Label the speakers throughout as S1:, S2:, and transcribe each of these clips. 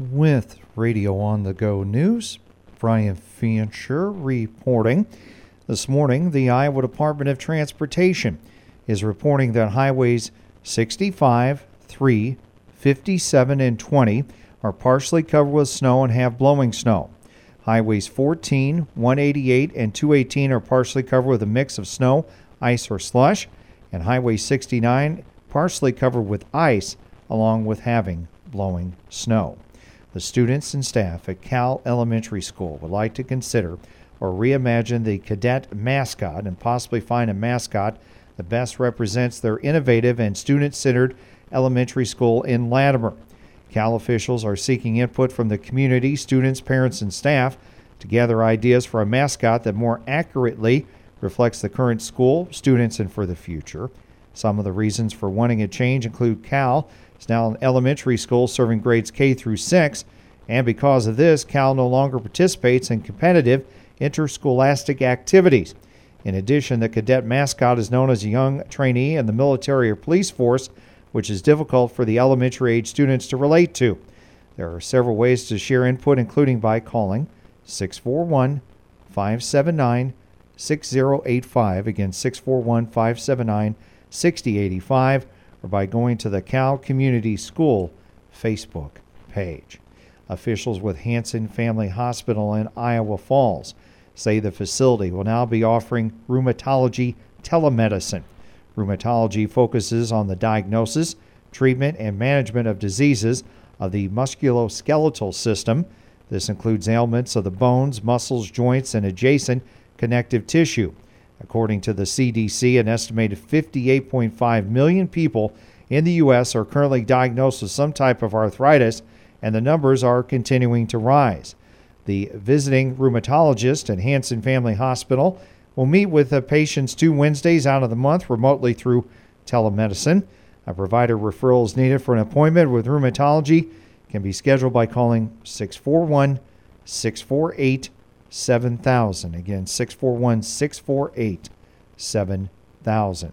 S1: with Radio on the Go News. Brian Fancher reporting. This morning, the Iowa Department of Transportation is reporting that highways 65, 3, 57, and 20 are partially covered with snow and have blowing snow. Highways 14, 188, and 218 are partially covered with a mix of snow, ice, or slush, and Highway 69 partially covered with ice along with having blowing snow. The students and staff at Cal Elementary School would like to consider or reimagine the cadet mascot and possibly find a mascot that best represents their innovative and student centered elementary school in Latimer. Cal officials are seeking input from the community, students, parents, and staff to gather ideas for a mascot that more accurately reflects the current school, students, and for the future. Some of the reasons for wanting a change include Cal is now an elementary school serving grades K through 6, and because of this, Cal no longer participates in competitive interscholastic activities. In addition, the cadet mascot is known as a young trainee in the military or police force, which is difficult for the elementary age students to relate to. There are several ways to share input, including by calling 641 579 6085. Again, 641 579 6085 or by going to the Cal Community School Facebook page. Officials with Hansen Family Hospital in Iowa Falls say the facility will now be offering rheumatology telemedicine. Rheumatology focuses on the diagnosis, treatment, and management of diseases of the musculoskeletal system. This includes ailments of the bones, muscles, joints, and adjacent connective tissue. According to the CDC, an estimated 58.5 million people in the U.S. are currently diagnosed with some type of arthritis, and the numbers are continuing to rise. The visiting rheumatologist at Hansen Family Hospital will meet with the patients two Wednesdays out of the month remotely through telemedicine. A provider referral is needed for an appointment with rheumatology can be scheduled by calling 641 648 7000. Again, 641 648 7000.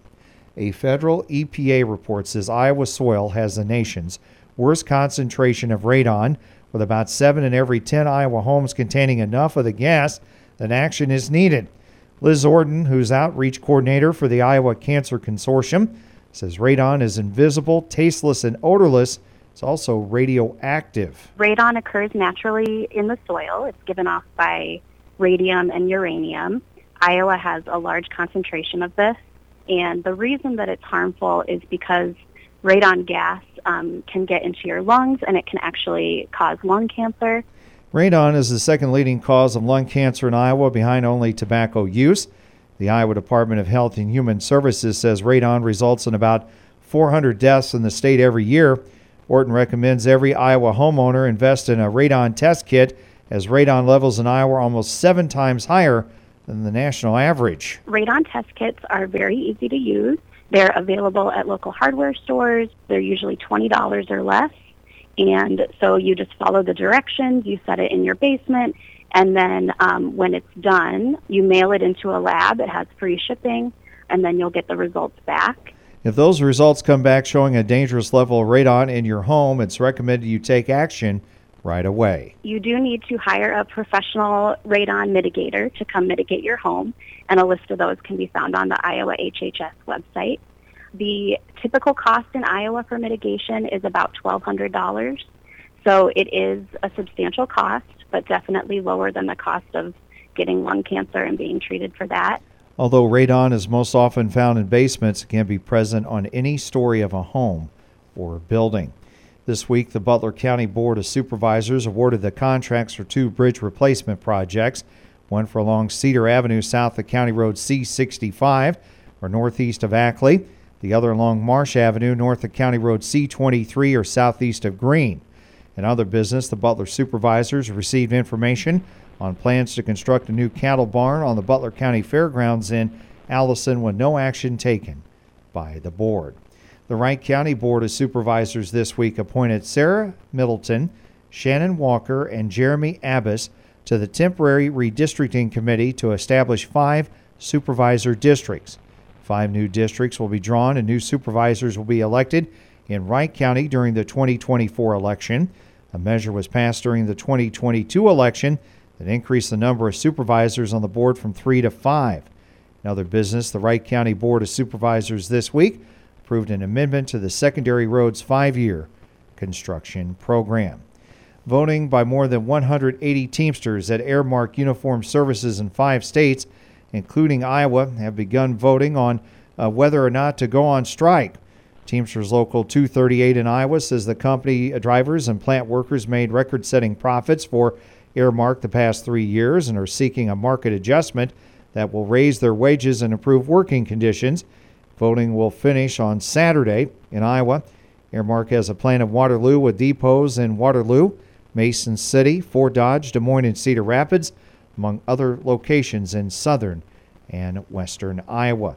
S1: A federal EPA report says Iowa soil has the nation's worst concentration of radon, with about 7 in every 10 Iowa homes containing enough of the gas that action is needed. Liz Orton, who's outreach coordinator for the Iowa Cancer Consortium, says radon is invisible, tasteless, and odorless. It's also radioactive.
S2: Radon occurs naturally in the soil. It's given off by radium and uranium. Iowa has a large concentration of this, and the reason that it's harmful is because radon gas um, can get into your lungs and it can actually cause lung cancer.
S1: Radon is the second leading cause of lung cancer in Iowa behind only tobacco use. The Iowa Department of Health and Human Services says radon results in about 400 deaths in the state every year. Orton recommends every Iowa homeowner invest in a radon test kit as radon levels in Iowa are almost seven times higher than the national average.
S2: Radon test kits are very easy to use. They're available at local hardware stores. They're usually $20 or less. And so you just follow the directions, you set it in your basement, and then um, when it's done, you mail it into a lab. It has free shipping, and then you'll get the results back.
S1: If those results come back showing a dangerous level of radon in your home, it's recommended you take action right away.
S2: You do need to hire a professional radon mitigator to come mitigate your home, and a list of those can be found on the Iowa HHS website. The typical cost in Iowa for mitigation is about $1,200. So it is a substantial cost, but definitely lower than the cost of getting lung cancer and being treated for that.
S1: Although radon is most often found in basements, it can be present on any story of a home or building. This week, the Butler County Board of Supervisors awarded the contracts for two bridge replacement projects one for along Cedar Avenue south of County Road C65 or northeast of Ackley, the other along Marsh Avenue north of County Road C23 or southeast of Greene. In other business, the Butler supervisors received information on plans to construct a new cattle barn on the Butler County Fairgrounds in Allison with no action taken by the board. The Wright County Board of Supervisors this week appointed Sarah Middleton, Shannon Walker, and Jeremy Abbas to the temporary redistricting committee to establish five supervisor districts. Five new districts will be drawn and new supervisors will be elected in Wright County during the 2024 election. A measure was passed during the 2022 election that increased the number of supervisors on the board from three to five. In other business, the Wright County Board of Supervisors this week approved an amendment to the Secondary Roads five year construction program. Voting by more than 180 Teamsters at Aramark Uniform Services in five states, including Iowa, have begun voting on uh, whether or not to go on strike. Teamsters Local 238 in Iowa says the company drivers and plant workers made record setting profits for Aramark the past three years and are seeking a market adjustment that will raise their wages and improve working conditions. Voting will finish on Saturday in Iowa. Aramark has a plan of Waterloo with depots in Waterloo, Mason City, Fort Dodge, Des Moines, and Cedar Rapids, among other locations in southern and western Iowa.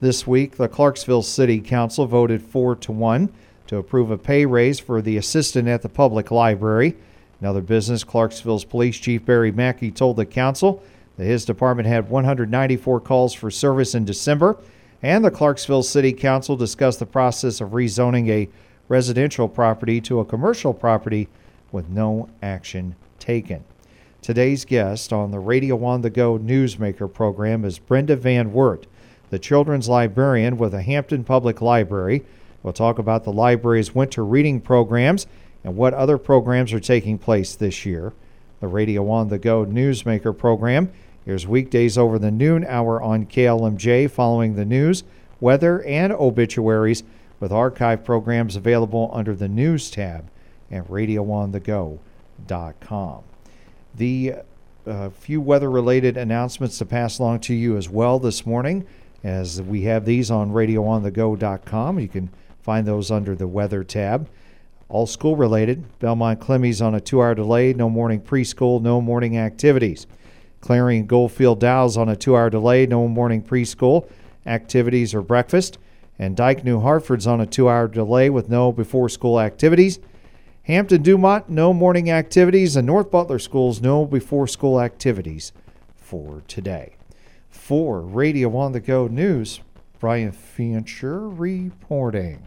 S1: This week, the Clarksville City Council voted 4 to 1 to approve a pay raise for the assistant at the public library. Another business, Clarksville's Police Chief Barry Mackey told the council that his department had 194 calls for service in December, and the Clarksville City Council discussed the process of rezoning a residential property to a commercial property with no action taken. Today's guest on the Radio on the Go Newsmaker program is Brenda Van Wert the children's librarian with the Hampton Public Library. We'll talk about the library's winter reading programs and what other programs are taking place this year. The Radio on the Go Newsmaker program airs weekdays over the noon hour on KLMJ following the news, weather, and obituaries with archive programs available under the News tab at radioonthego.com. The uh, few weather related announcements to pass along to you as well this morning as we have these on radioonthego.com. You can find those under the weather tab. All school related. Belmond Klemme's on a two hour delay, no morning preschool, no morning activities. Clarion Goldfield Dows on a two hour delay, no morning preschool activities or breakfast. And Dike New Hartford's on a two hour delay with no before school activities. Hampton Dumont, no morning activities. And North Butler Schools, no before school activities for today. For Radio on the Go News, Brian Fancher reporting.